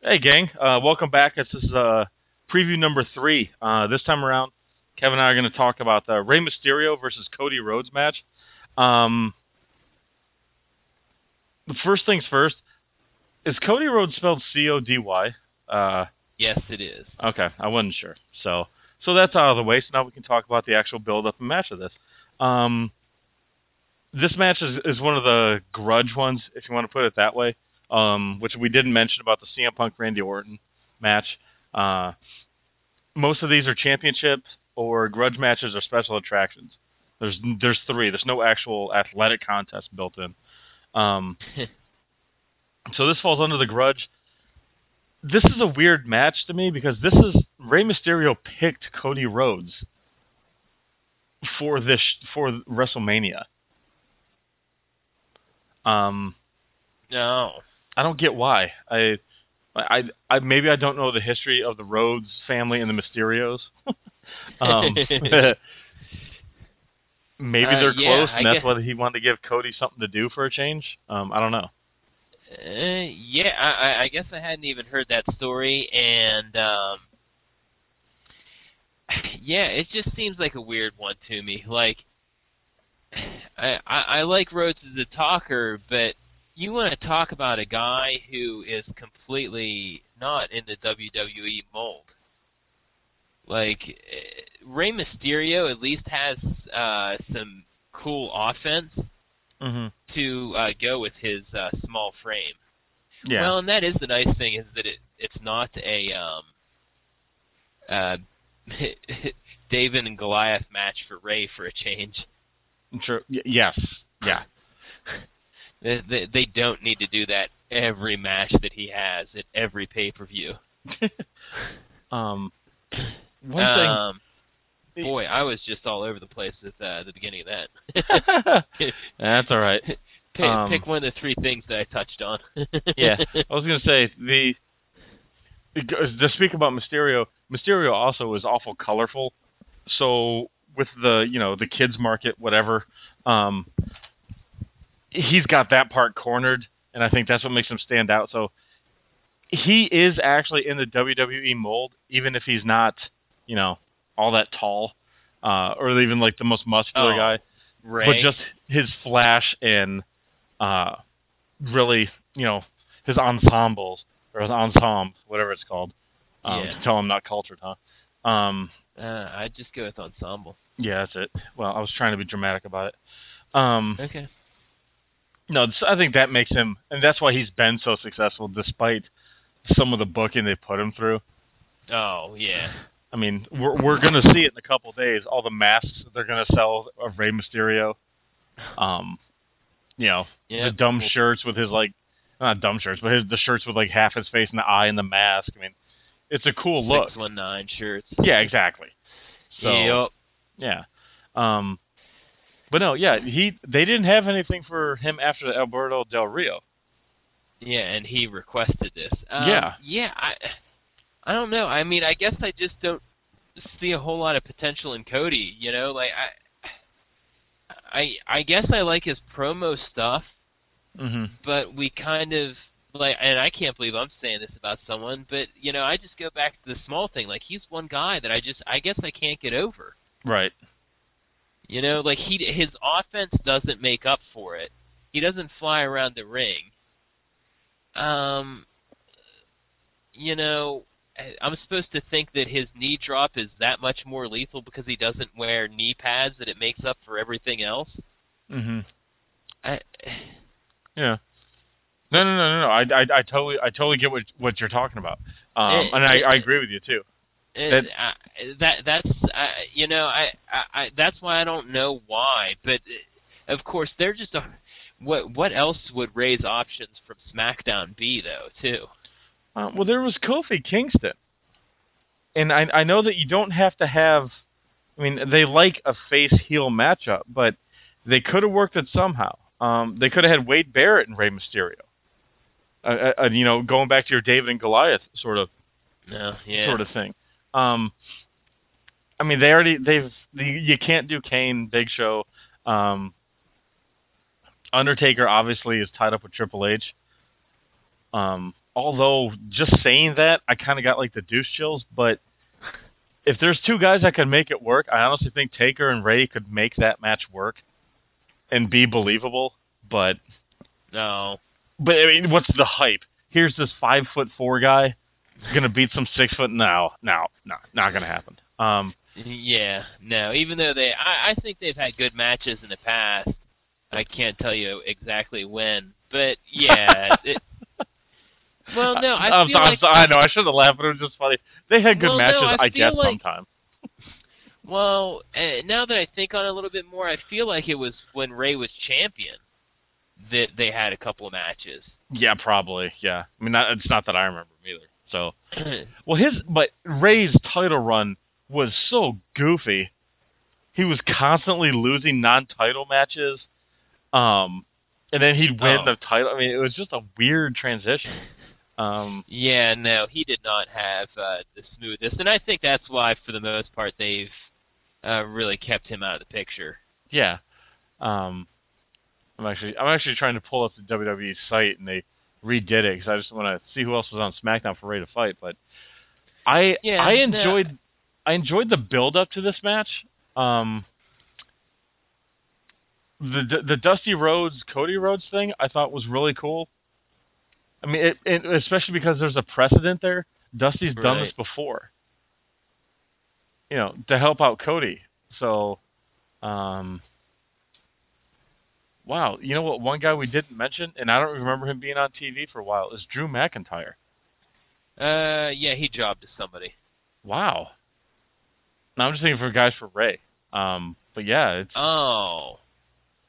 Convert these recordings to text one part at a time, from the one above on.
Hey, gang. Uh, welcome back. This is uh, preview number three. Uh, this time around, Kevin and I are going to talk about the Rey Mysterio versus Cody Rhodes match. Um, the first things first is Cody Rhodes spelled C O D Y? Uh, Yes, it is. okay, I wasn't sure. So, so that's out of the way. So now we can talk about the actual build-up and match of this. Um, this match is, is one of the grudge ones, if you want to put it that way. Um, which we didn't mention about the CM Punk Randy Orton match. Uh, most of these are championships or grudge matches or special attractions. There's there's three. There's no actual athletic contest built in. Um, so this falls under the grudge. This is a weird match to me because this is Rey Mysterio picked Cody Rhodes for this for WrestleMania. Um, No. I don't get why. I, I, I maybe I don't know the history of the Rhodes family and the Mysterios. um, maybe Uh, they're yeah, close, and I that's guess- why he wanted to give Cody something to do for a change. Um, I don't know. Uh, yeah, I, I- I guess I hadn't even heard that story, and um, yeah, it just seems like a weird one to me. Like, I, I, I like Rhodes as a talker, but you want to talk about a guy who is completely not in the WWE mold. Like, eh, Rey Mysterio at least has uh, some cool offense Mm-hmm. to uh, go with his uh, small frame. Yeah. Well, and that is the nice thing is that it it's not a um, uh, David and Goliath match for Rey for a change. True. Y- yes. Yeah. They, they, they don't need to do that every match that he has at every pay per view. Um, one thing. Um, boy, I was just all over the place at uh, the beginning of that. that's all right. Pick, Um, pick one of the three things that I touched on. Yeah. I was gonna say the to speak about Mysterio. Mysterio also is awful colorful. So with the you know the kids market whatever, um, he's got that part cornered, and I think that's what makes him stand out. So he is actually in the WWE mold, even if he's not you know all that tall, uh, or even like the most muscular Oh, guy Rey. but just his flash and uh, really, you know, his ensembles or his ensemble, whatever it's called. Um, Yeah. To tell him not cultured, huh? Um, uh, I'd just go with ensemble. yeah, that's it. Well, I was trying to be dramatic about it. Um, Okay. No, I think that makes him, and that's why he's been so successful despite some of the booking they put him through. Oh yeah. I mean, we're we're gonna see it in a couple days. All the masks they're gonna sell of Rey Mysterio. Um, you know, Yeah. the dumb shirts with his like, not dumb shirts, but his the shirts with like half his face and the eye and the mask. I mean, it's a cool look. Six one nine shirts. Yeah, exactly. So Yep. yeah, um, but no, yeah, he they didn't have anything for him after the Alberto Del Rio. Yeah, and he requested this. Um, Yeah. Yeah. I. I don't know. I mean, I guess I just don't see a whole lot of potential in Cody. You know, like I. I I guess I like his promo stuff, Mm-hmm. but we kind of like, and I can't believe I'm saying this about someone, but you know, I just go back to the small thing. Like he's one guy that I just, I guess I can't get over. Right. You know, like he his offense doesn't make up for it. He doesn't fly around the ring. Um, you know, I'm supposed to think that his knee drop is that much more lethal because he doesn't wear knee pads that it makes up for everything else. Mm-hmm. I, Yeah. No, no, no, no, no. I, I, I totally, I totally get what what you're talking about, um, Eh, and I, eh, I agree with you too. Uh, that that's uh, you know I, I, I that's why I don't know why, but uh, of course they're just a, what what else would Rey's options from SmackDown be though too? Uh, well, there was Kofi Kingston, and I, I know that you don't have to have. I mean, they like a face heel matchup, but they could have worked it somehow. Um, they could have had Wade Barrett and Rey Mysterio. Uh, uh, you know, going back to your David and Goliath sort of No, yeah, sort of thing. Um, I mean, they already they've you, you can't do Kane, Big Show, um, Undertaker. Obviously, is tied up with Triple H. Um, although just saying that, I kind of got like the deuce chills. But if there's two guys that can make it work, I honestly think Taker and Rey could make that match work and be believable. But No. but I mean, what's the hype? Here's this five foot four guy gonna beat some six foot. No, no, no, not gonna happen. Um, Yeah, no. Even though they, I, I think they've had good matches in the past. I can't tell you exactly when, but yeah. it, well, no, I I'm feel I'm like sorry, I know I shouldn't have laughed, but it was just funny. They had good Well, no, matches, I I, guess, like- sometime. Well, uh, now that I think on it a little bit more, I feel like it was when Rey was champion that they had a couple of matches. Yeah, probably. Yeah, I mean, not, it's not that I remember either. So, well, his but Rey's title run was so goofy. He was constantly losing non-title matches, um, and then he'd win Oh. the title. I mean, it was just a weird transition. Um, yeah, no, he did not have uh, the smoothest, and I think that's why, for the most part, they've uh, really kept him out of the picture. yeah. Um, I'm actually I'm actually trying to pull up the WWE site, and they redid it because I just want to see who else was on SmackDown for Rey to fight. But I Yeah, I no. enjoyed I enjoyed the build up to this match. Um, the the Dusty Rhodes Cody Rhodes thing I thought was really cool. I mean, it, it, especially because there's a precedent there. Dusty's done this before. You know, to help out Cody. So, um, wow. You know what? One guy we didn't mention, and I don't remember him being on TV for a while, is Drew McIntyre. Uh, yeah, he jobbed to somebody. Wow. Now I'm just thinking for guys for Rey. Um, but yeah, it's Oh.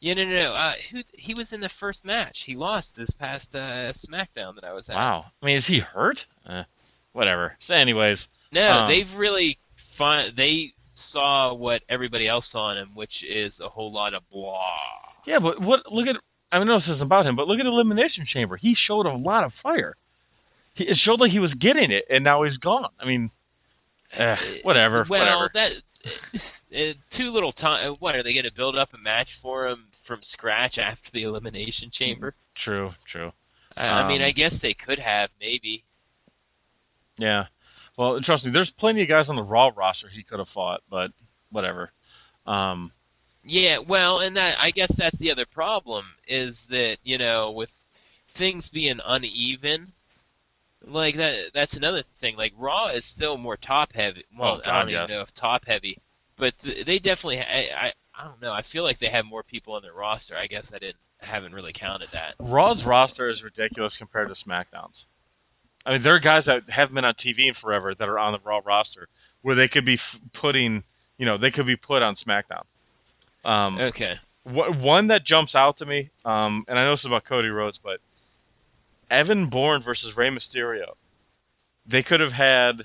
Yeah, no, no, no. Uh, who, he was in the first match. He lost this past uh, SmackDown that I was at. wow. I mean, is he hurt? Eh, whatever. So, anyways, No, Um, they've really fun. They saw what everybody else saw in him, which is a whole lot of blah. yeah. But what? Look at. I know this isn't about him, but look at Elimination Chamber. He showed a lot of fire. He, it showed like he was getting it, and now he's gone. I mean, eh, whatever. Well, whatever. that uh, too little time. What are they going to build up a match for him from scratch after the elimination chamber? True. True. I I mean, Um, I guess they could have maybe. Yeah. Well, trust me, there's plenty of guys on the Raw roster he could have fought, but whatever. Um, Yeah, well, and that I guess that's the other problem is that you know with things being uneven, like that. That's another thing. Like Raw is still more top heavy. Well, Oh, I don't even know if top heavy, but th- they definitely. I, I I don't know. I feel like they have more people on their roster. I guess I didn't haven't really counted that. Raw's roster is ridiculous compared to SmackDown's. I mean, there are guys that haven't been on TV in forever that are on the Raw roster where they could be f- putting, you know, they could be put on SmackDown. Um, Okay. wh- one that jumps out to me, um, and I know this is about Cody Rhodes, but Evan Bourne versus Rey Mysterio. They could have had,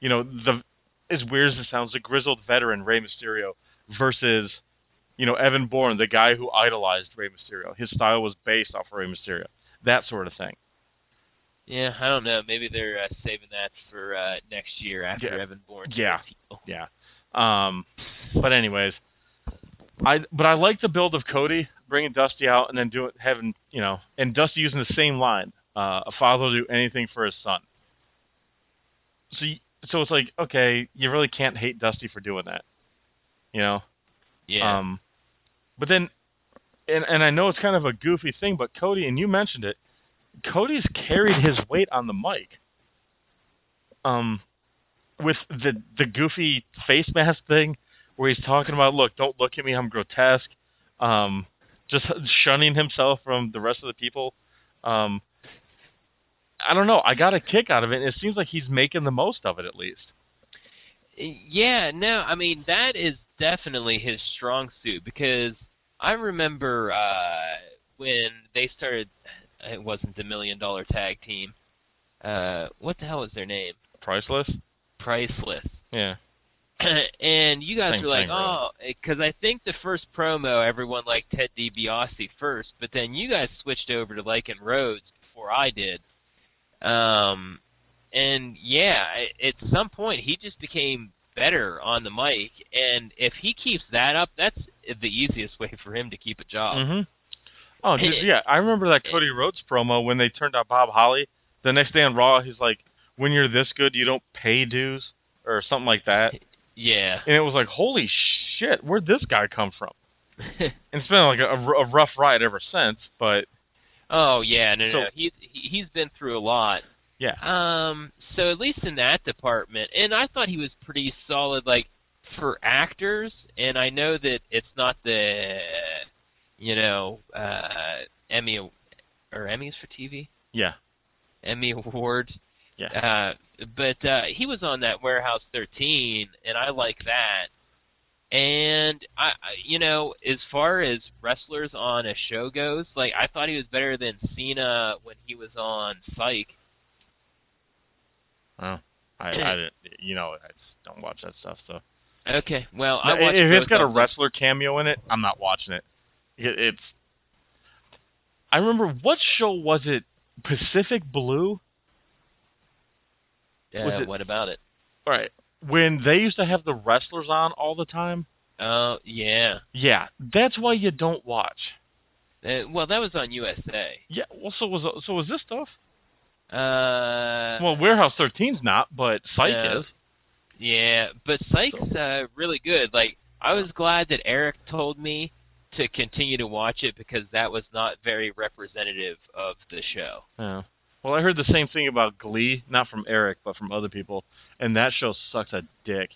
you know, the as weird as it sounds, the grizzled veteran Rey Mysterio versus, you know, Evan Bourne, the guy who idolized Rey Mysterio. His style was based off of Rey Mysterio. That sort of thing. Yeah, I don't know. Maybe they're uh, saving that for uh, next year after Yeah. Evan Bourne. Yeah. heel. Yeah. Um, but anyways, I but I like the build of Cody bringing Dusty out and then do it having you know and Dusty using the same line. Uh, a father will do anything for his son. So so it's like okay, you really can't hate Dusty for doing that. You know. Yeah. Um, but then, and and I know it's kind of a goofy thing, but Cody and you mentioned it. Cody's carried his weight on the mic. Um, with the the goofy face mask thing, where he's talking about, look, don't look at me, I'm grotesque. Um, just shunning himself from the rest of the people. Um, I don't know. I got a kick out of it. and It seems like he's making the most of it, at least. Yeah, no, I mean that is definitely his strong suit because I remember uh when they started it wasn't the million dollar tag team. Uh what the hell was their name? Priceless. Priceless. Yeah. and you guys Same were like, thing. "Oh, cuz I think the first promo everyone liked Ted DiBiase first, but then you guys switched over to liking Rhodes before I did." Um and yeah, at some point he just became better on the mic, and if he keeps that up, that's the easiest way for him to keep a job. hmm Oh, dude, yeah. I remember that Cody Rhodes promo when they turned out Bob Holly The next day on Raw, he's like, "When you're this good, you don't pay dues," or something like that. Yeah. And it was like, "Holy shit, where'd this guy come from?" and it's been like a, a rough ride ever since. But oh yeah, no, no, So- no. He's he, he's been through a lot. yeah, Um, so at least in that department, and I thought he was pretty solid, like for actors. And I know that it's not the, you know, uh, Emmy or Emmys for TV, yeah, Emmy awards. yeah. Uh, but uh, he was on that Warehouse 13, and I like that. And I, I- you know, as far as wrestlers on a show goes, like I thought he was better than Cena when he was on Psych. I, I didn't, you know, I just don't watch that stuff. So Okay, well, I No, watched if it's got a wrestler cameo in it, I'm not watching it. It. It's. I remember what show was it? Pacific Blue. Uh, was it- What about it? All right, when they used to have the wrestlers on all the time. Oh, yeah. Yeah, that's why you don't watch. Uh, well, that was on USA. Yeah, well, so was so was this stuff. Uh, Well, Warehouse 13's not, but Psych Yeah. is. Yeah, but Psych's uh, really good. Like, I was glad that Eric told me to continue to watch it because that was not very representative of the show. Yeah. Well, I heard the same thing about Glee, not from Eric, but from other people, and that show sucks a dick.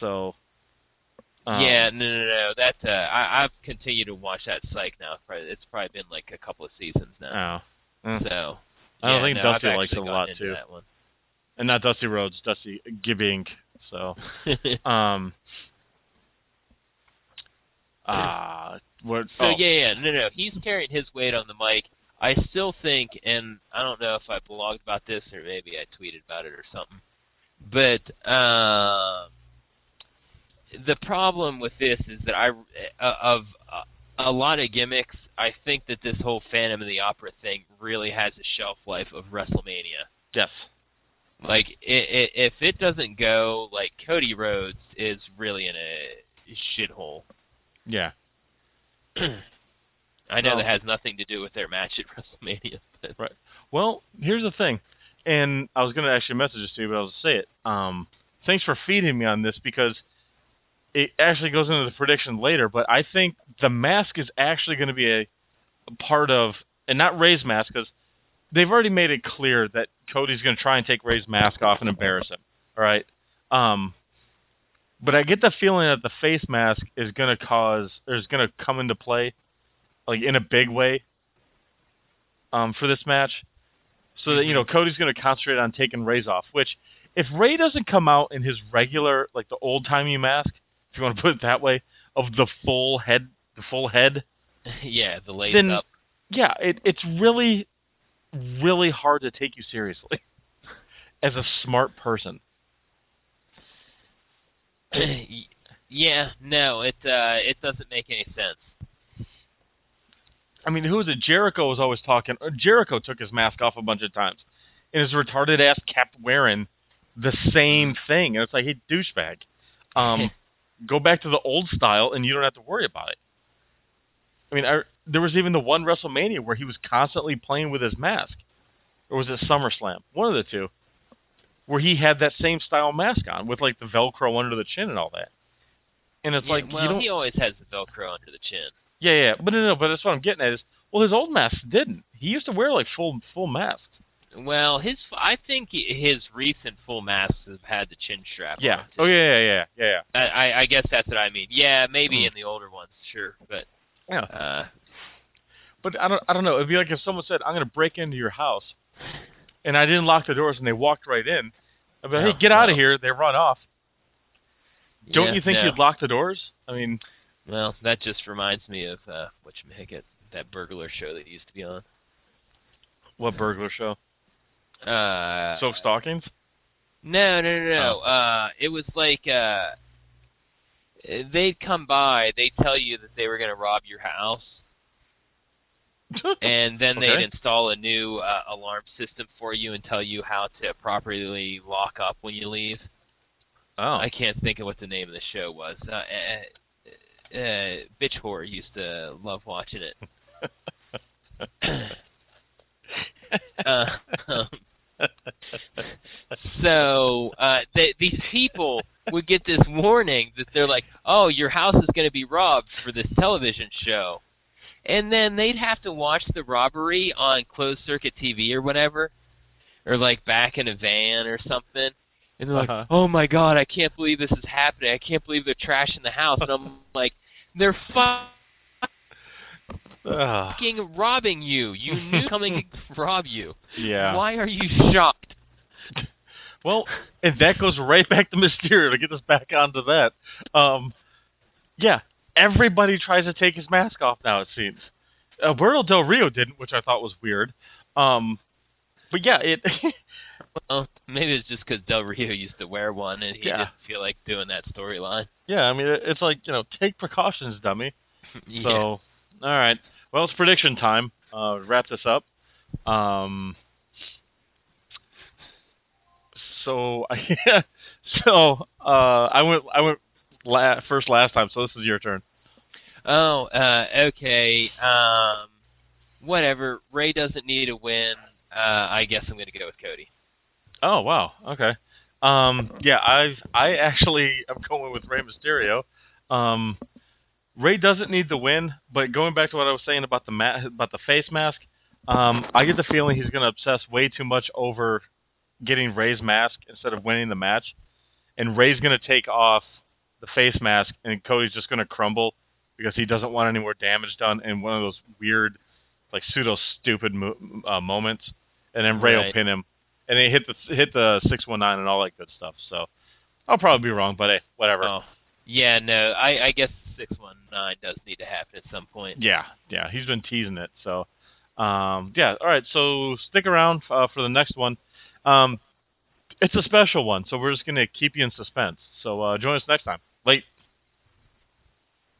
So. um, yeah, no, no, no. That uh, I, I've continued to watch that Psych now. Probably, it's probably been like a couple of seasons now. Oh. Mm. So. I don't think no, Dusty I've likes it a lot, too. That one. and not Dusty Rhodes, Dusty Gibbing. So, um, uh, what? So oh, yeah, yeah, no, no, he's carrying his weight on the mic. I still think, and I don't know if I blogged about this or maybe I tweeted about it or something, but um, the problem with this is that I uh, of uh, a lot of gimmicks. I think that this whole Phantom of the Opera thing really has a shelf life of WrestleMania. yes, Like, i i if it doesn't go, like Cody Rhodes is really in a shithole. yeah. I know No. that has nothing to do with their match at WrestleMania. But Well, here's the thing, and I was gonna actually message this to you, but I'll just say it. Um, thanks for feeding me on this because it actually goes into the prediction later. But I think the mask is actually going to be a, a part of, and not Rey's mask, because they've already made it clear that Cody's going to try and take Rey's mask off and embarrass him. All right. Um, but I get the feeling that the face mask is going to cause, or is to come into play, like in a big way, um, for this match. So that you know Cody's going to concentrate on taking Rey's off. Which, if Rey doesn't come out in his regular, like the old timey mask, if you want to put it that way, of the full head, the full head, yeah, the lace Then- up. yeah, it, it's really, really hard to take you seriously as a smart person. yeah, no, it uh, it doesn't make any sense. I mean, who was it? Jericho was always talking. Jericho took his mask off a bunch of times, and his retarded ass kept wearing the same thing. And it's like, hey, douchebag, um, go back to the old style, and you don't have to worry about it. I mean, I, there was even the one WrestleMania where he was constantly playing with his mask, or was it SummerSlam? One of the two, where he had that same style mask on with like the Velcro under the chin and all that. And it's Yeah, like well, he always has the Velcro under the chin. Yeah, yeah, but no, no, but that's what I'm getting at is, well, his old masks didn't. He used to wear like full full masks. Well, his I think his recent full masks have had the chin strap. Yeah. On, Oh yeah, yeah, yeah, yeah, yeah. I, I, I guess that's what I mean. Yeah, maybe Mm. in the older ones, sure, but Yeah. uh, But I don't, I don't know. It'd be like if someone said, "I'm going to break into your house," and I didn't lock the doors, and they walked right in. I'd be like, No, "Hey, get out of here!" They run off. Don't yeah, you think no. you'd lock the doors? I mean, Well, that just reminds me of uh, what it that burglar show that used to be on. what burglar show? Uh, Silk stockings? No, no, no, no. Oh. Uh, it was like uh, they'd come by, they'd tell you that they were going to rob your house, and then they'd install a new uh, alarm system for you and tell you how to properly lock up when you leave. oh, I can't think of what the name of the show was. Uh, uh, uh, Bitch Whore used to love watching it. uh, um, so uh, they, these people would get this warning that they're like, "Oh, your house is going to be robbed for this television show," and then they'd have to watch the robbery on closed circuit TV or whatever, or like back in a van or something. And they're like, Uh-huh. "Oh my god, I can't believe this is happening! I can't believe they're trashing the house." And I'm like, "They're fucking robbing you. You knew coming to rob you. yeah. Why are you shocked?" Well, and that goes right back to Mysterio to get us back onto that. Um, yeah, everybody tries to take his mask off now. It seems. Alberto Del Rio didn't, which I thought was weird. Um, but yeah, it. Well, maybe it's just because Del Rio used to wear one and he Yeah. didn't feel like doing that storyline. yeah, I mean, it's like you know, take precautions, dummy. yeah. So, all right. Well, it's prediction time. Uh, wrap this up. Um, so, I so uh, I went. I went la- first last time. So this is your turn. Oh, uh, okay. Um, whatever. Rey doesn't need a win. Uh, I guess I'm going to go with Cody. Oh wow. Okay. Um, yeah, I I actually am going with Rey Mysterio. Um, Rey doesn't need the win, but going back to what I was saying about the ma- about the face mask, um, I get the feeling he's going to obsess way too much over getting Rey's mask instead of winning the match, and Rey's going to take off the face mask, and Cody's just going to crumble because he doesn't want any more damage done in one of those weird, like pseudo stupid mo- uh, moments, and then Rey will pin him, and he hit the hit the six one nine and all that good stuff. So I'll probably be wrong, but hey, whatever. Oh, yeah. No, I, I guess six one nine does need to happen at some point. Yeah, yeah, he's been teasing it. So, um, yeah, all right. So stick around uh, for the next one. Um, it's a special one, so we're just gonna keep you in suspense. So uh, join us next time. Late.